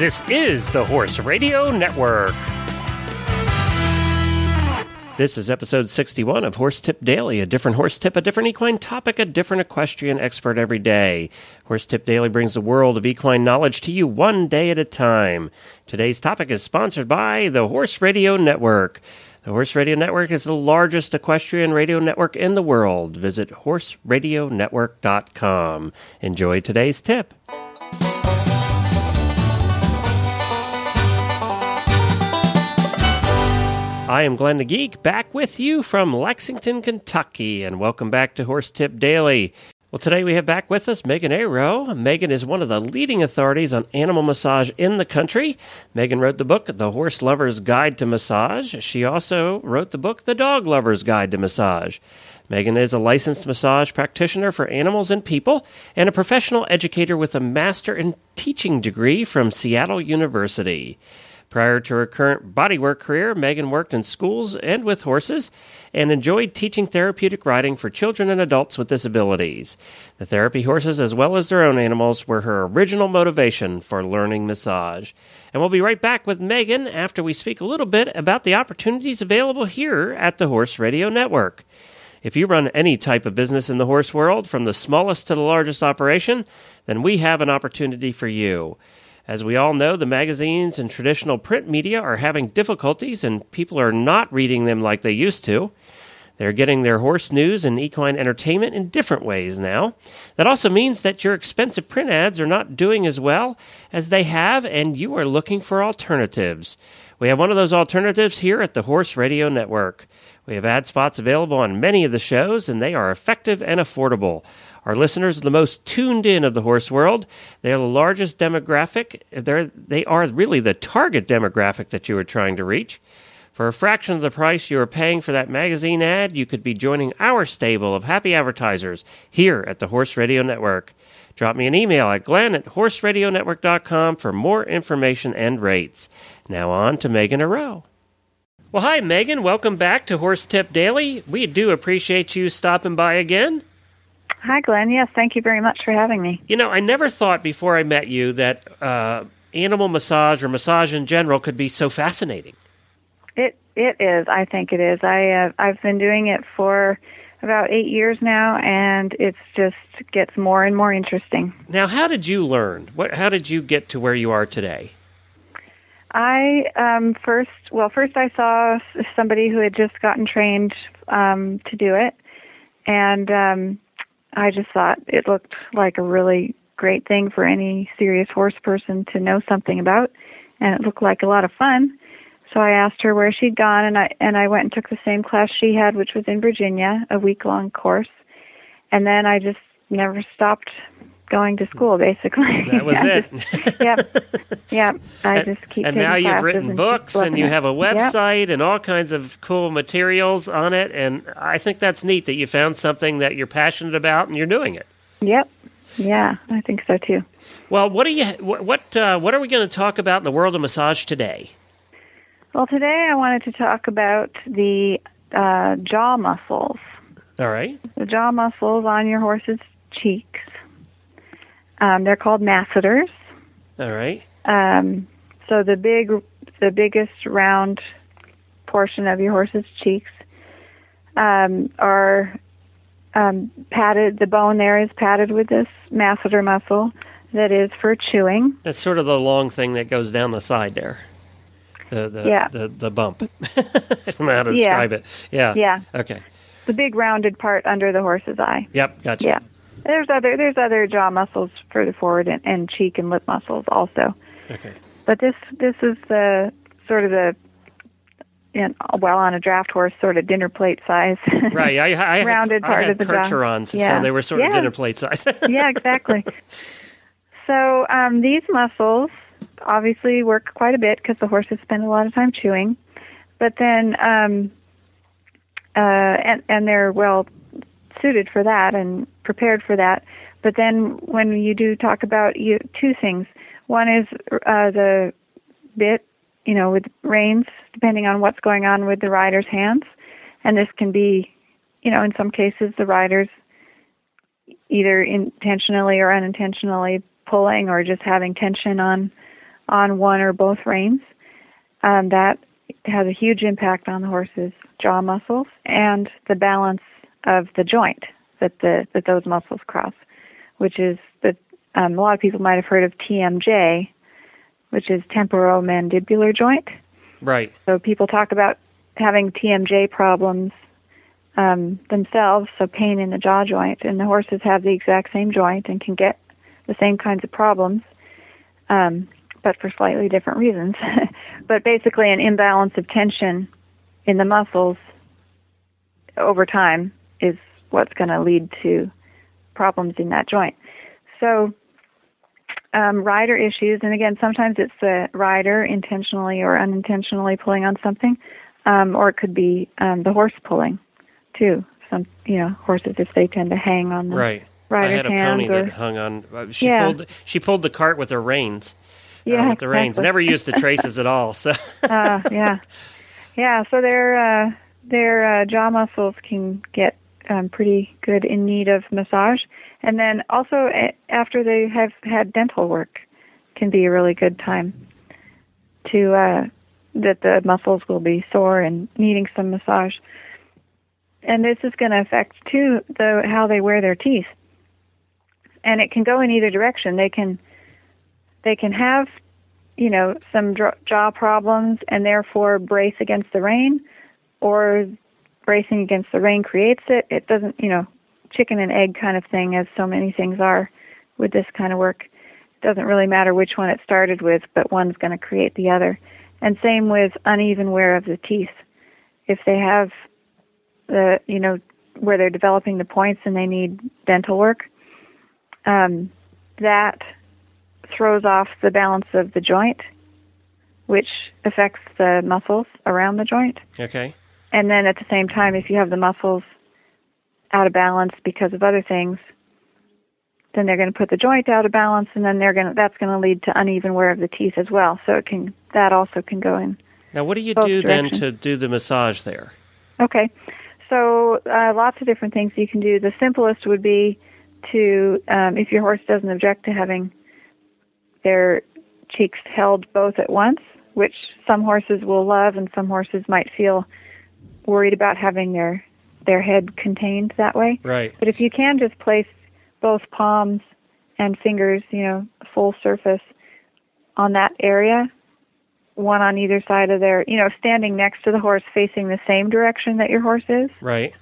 This is the Horse Radio Network. This is episode 61 of Horse Tip Daily, a different horse tip, a different equine topic, a different equestrian expert every day. Horse Tip Daily brings the world of equine knowledge to you one day at a time. Today's topic is sponsored by the Horse Radio Network. The Horse Radio Network is the largest equestrian radio network in the world. Visit horseradionetwork.com. Enjoy today's tip. I am Glenn the Geek, back with you from Lexington, Kentucky, and welcome back to Horse Tip Daily. Well, today we have back with us Megan Ayrault. Megan is one of the leading authorities on animal massage in the country. Megan wrote the book, The Horse Lover's Guide to Massage. She also wrote the book, The Dog Lover's Guide to Massage. Megan is a licensed massage practitioner for animals and people and a professional educator with a master in teaching degree from Seattle University. Prior to her current bodywork career, Megan worked in schools and with horses and enjoyed teaching therapeutic riding for children and adults with disabilities. The therapy horses, as well as their own animals, were her original motivation for learning massage. And we'll be right back with Megan after we speak a little bit about the opportunities available here at the Horse Radio Network. If you run any type of business in the horse world, from the smallest to the largest operation, then we have an opportunity for you. As we all know, the magazines and traditional print media are having difficulties and people are not reading them like they used to. They're getting their horse news and equine entertainment in different ways now. That also means that your expensive print ads are not doing as well as they have, and you are looking for alternatives. We have one of those alternatives here at the Horse Radio Network. We have ad spots available on many of the shows, and they are effective and affordable. Our listeners are the most tuned in of the horse world. They are the largest demographic. They're, they are really the target demographic that you are trying to reach. For a fraction of the price you are paying for that magazine ad, you could be joining our stable of happy advertisers here at the Horse Radio Network. Drop me an email at glenn at horseradionetwork.com for more information and rates. Now on to Megan Ayrault. Well, hi, Megan. Welcome back to Horse Tip Daily. We do appreciate you stopping by again. Hi, Glenn. Yes, thank you very much for having me. You know, I never thought before I met you that uh, animal massage or massage in general could be so fascinating. It it is. I think it is. I uh, I've been doing it for about eight years now, and it's just gets more and more interesting. Now, how did you learn? What? How did you get to where you are today? I um, first, well, first I saw somebody who had just gotten trained um, to do it, and um, I just thought it looked like a really great thing for any serious horse person to know something about, and it looked like a lot of fun. So I asked her where she'd gone, and I and I went and took the same class she had, which was in Virginia, a week long course. And then I just never stopped going to school. Basically, that was it. Just, yep, yep. I and, just keep. And now you've written and books, and you have a website, yep. and all kinds of cool materials on it. And I think that's neat that you found something that you're passionate about, and you're doing it. Yep. Yeah, I think so too. Well, what are you? What uh, what are we going to talk about in the world of massage today? Well, today I wanted to talk about the uh, jaw muscles. All right. The jaw muscles on your horse's cheeks. Um, they're called masseters. All right. Um, so the big, the biggest round portion of your horse's cheeks um, are um, padded. The bone there is padded with this masseter muscle that is for chewing. That's sort of the long thing that goes down the side there. The the yeah. the, the bump. I don't know how to describe yeah. it. Yeah. Yeah. Okay. The big rounded part under the horse's eye. Yep. Gotcha. Yeah. There's other there's other jaw muscles further forward and, and cheek and lip muscles also. Okay. But this this is the sort of the know, well on a draft horse sort of dinner plate size. Right. I, I rounded had, part I had of the. Percherons, Yeah. so they were sort of dinner plate size. yeah, exactly. So um, these muscles obviously work quite a bit because the horses spend a lot of time chewing, but then um, uh, and and they're well suited for that and prepared for that. But then when you do talk about you two things, one is uh, the bit, you know, with reins, depending on what's going on with the rider's hands, and this can be, you know, in some cases the riders either intentionally or unintentionally pulling or just having tension on on one or both reins, um, that has a huge impact on the horse's jaw muscles and the balance of the joint that the that those muscles cross, which is the um, a lot of people might have heard of TMJ, which is temporomandibular joint. Right. So people talk about having TMJ problems um, themselves, so pain in the jaw joint, and the horses have the exact same joint and can get the same kinds of problems, um, but for slightly different reasons. but basically, an imbalance of tension in the muscles over time is what's going to lead to problems in that joint. So, um, rider issues, and again, sometimes it's the rider intentionally or unintentionally pulling on something, um, or it could be um, the horse pulling too. Some, you know, horses if they tend to hang on the right. rider's I had a pony or, that hung on. uh, She Yeah. pulled. She pulled the cart with her reins. uh, Yeah, with the reins. Never used the traces at all. So uh, yeah, yeah. So their uh, their uh, jaw muscles can get um, pretty good in need of massage, and then also a- after they have had dental work, can be a really good time to uh, that the muscles will be sore and needing some massage. And this is going to affect too the how they wear their teeth, and it can go in either direction. They can they can have you know some jaw problems and therefore brace against the rein or bracing against the rein creates it it doesn't you know chicken and egg kind of thing as so many things are with this kind of work it doesn't really matter which one it started with but one's going to create the other and same with uneven wear of the teeth if they have the you know where they're developing the points and they need dental work um, that throws off the balance of the joint, which affects the muscles around the joint. okay. And then at the same time, if you have the muscles out of balance because of other things, then they're going to put the joint out of balance, and then they're going to, that's going to lead to uneven wear of the teeth as well. So it can that also can go in. Now, what do you do then to do the massage there? Okay, so uh, lots of different things you can do. The simplest would be to, um, if your horse doesn't object to having their cheeks held both at once, which some horses will love, and some horses might feel worried about having their their head contained that way. Right. But if you can just place both palms and fingers, you know, full surface on that area, one on either side of their, you know, standing next to the horse facing the same direction that your horse is, Right.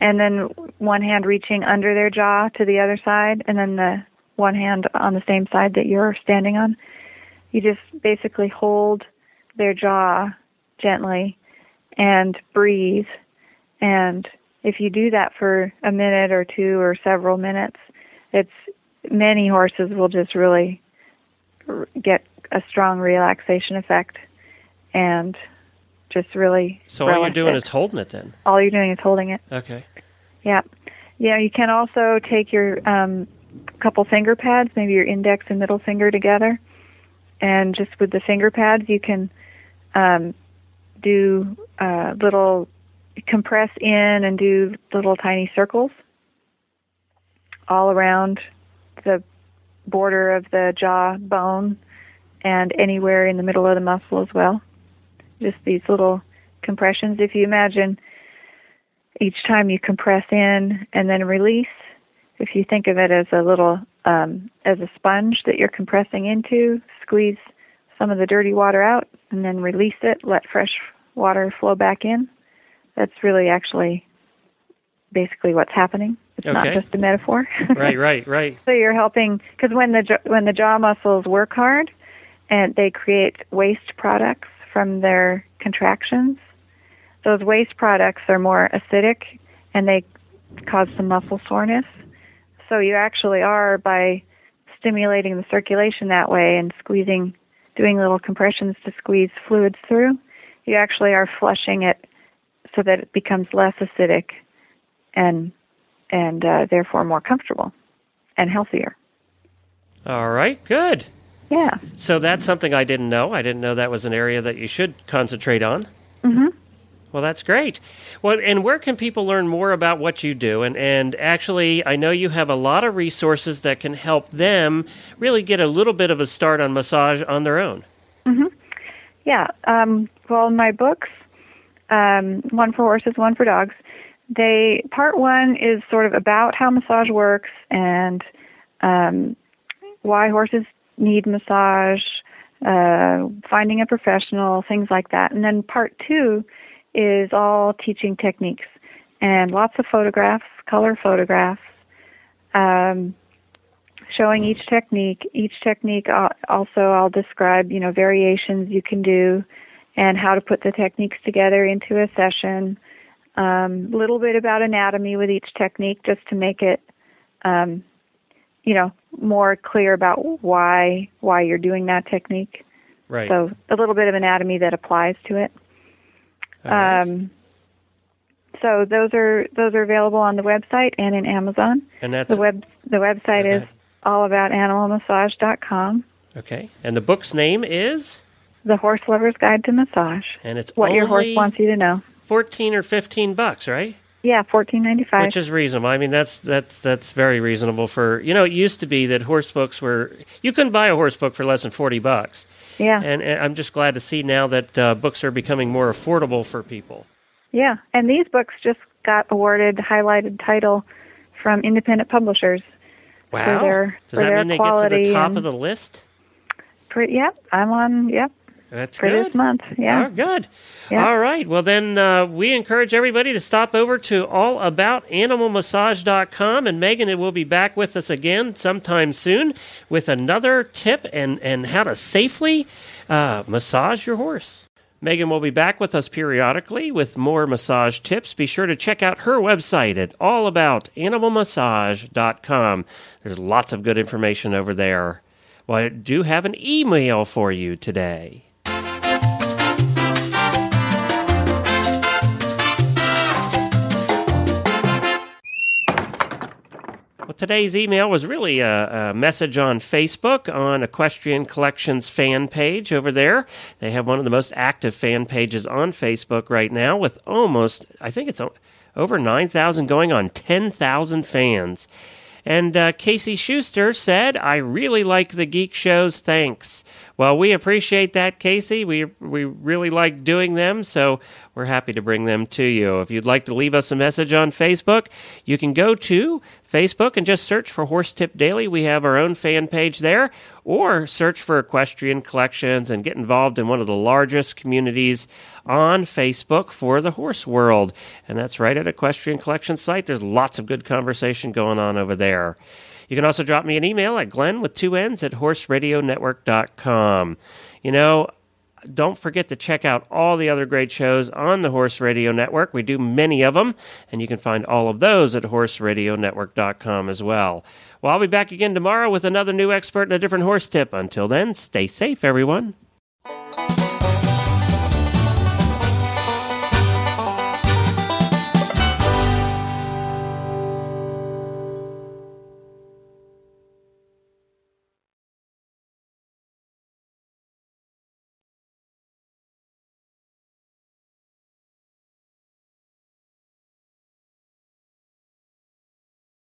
and then one hand reaching under their jaw to the other side, and then the one hand on the same side that you're standing on. You just basically hold their jaw gently and breathe. And if you do that for a minute or two or several minutes, it's many horses will just really r- get a strong relaxation effect and just really So all you're doing it. is holding it then. all you're doing is holding it. Okay. Yeah. Yeah, you can also take your um, couple finger pads, maybe your index and middle finger together, and just with the finger pads, you can um, do uh, little compress in and do little tiny circles all around the border of the jaw bone and anywhere in the middle of the muscle as well. Just these little compressions. If you imagine each time you compress in and then release, if you think of it as a little um, as a sponge that you're compressing into, squeeze some of the dirty water out and then release it, let fresh water flow back in. That's really actually basically what's happening. It's not just a metaphor. Right. Right. Right. So you're helping because when the when the jaw muscles work hard, and they create waste products from their contractions, those waste products are more acidic, and they cause some muscle soreness. So you actually are by stimulating the circulation that way and squeezing, doing little compressions to squeeze fluids through. You actually are flushing it so that it becomes less acidic, and and uh, therefore more comfortable and healthier. All right. Good. Yeah. So that's something I didn't know. I didn't know that was an area that you should concentrate on. Well, that's great. Well, and where can people learn more about what you do? And and actually, I know you have a lot of resources that can help them really get a little bit of a start on massage on their own. Mm-hmm. Yeah. Um, well, my books, um, one for horses, one for dogs. They part one is sort of about how massage works and um, why horses need massage, uh, finding a professional, things like that. And then part two is all teaching techniques and lots of photographs, color photographs, um, showing each technique. Each technique also I'll describe, you know, variations you can do and how to put the techniques together into a session. A um, little bit about anatomy with each technique just to make it, um, you know, more clear about why why you're doing that technique. Right. So a little bit of anatomy that applies to it. Right. Um, so those are those are available on the website and in Amazon. And that's the web the website is allaboutanimalmassage.com. Okay. And the book's name is The Horse Lover's Guide to Massage. And it's what your horse wants you to know. 14 or 15 bucks, right? Yeah, fourteen ninety five. Which is reasonable. I mean, that's that's that's very reasonable for you know. It used to be that horse books were you couldn't buy a horse book for less than forty bucks. Yeah. And, and I'm just glad to see now that uh, books are becoming more affordable for people. Yeah, and these books just got awarded highlighted title from independent publishers. Wow. For their, Does for that their mean they get to the top and, of the list? Pretty, yep, I'm on. Yep. That's for good. this month. Yeah. Oh, good. Yeah. All right. Well, then uh, we encourage everybody to stop over to allaboutanimalmassage.com. And Megan it will be back with us again sometime soon with another tip and, and how to safely uh, massage your horse. Megan will be back with us periodically with more massage tips. Be sure to check out her website at allaboutanimalmassage.com. There's lots of good information over there. Well, I do have an email for you today. Today's email was really a, a, message on Facebook on Equestrian Collections fan page over there. They have one of the most active fan pages on Facebook right now with almost, I think it's over 9,000 going on 10,000 fans. And uh, Casey Schuster said, I really like the Geek Shows. Thanks. Well, we appreciate that, Casey. We, we really like doing them, so we're happy to bring them to you. If you'd like to leave us a message on Facebook, you can go to Facebook and just search for Horse Tip Daily. We have our own fan page there, or search for Equestrian Collections and get involved in one of the largest communities on Facebook for the horse world. And that's right at Equestrian Collections site. There's lots of good conversation going on over there. You can also drop me an email at glenn with two N's at horseradionetwork.com. You know, don't forget to check out all the other great shows on the Horse Radio Network. We do many of them, and you can find all of those at horseradionetwork.com as well. Well, I'll be back again tomorrow with another new expert and a different horse tip. Until then, stay safe, everyone.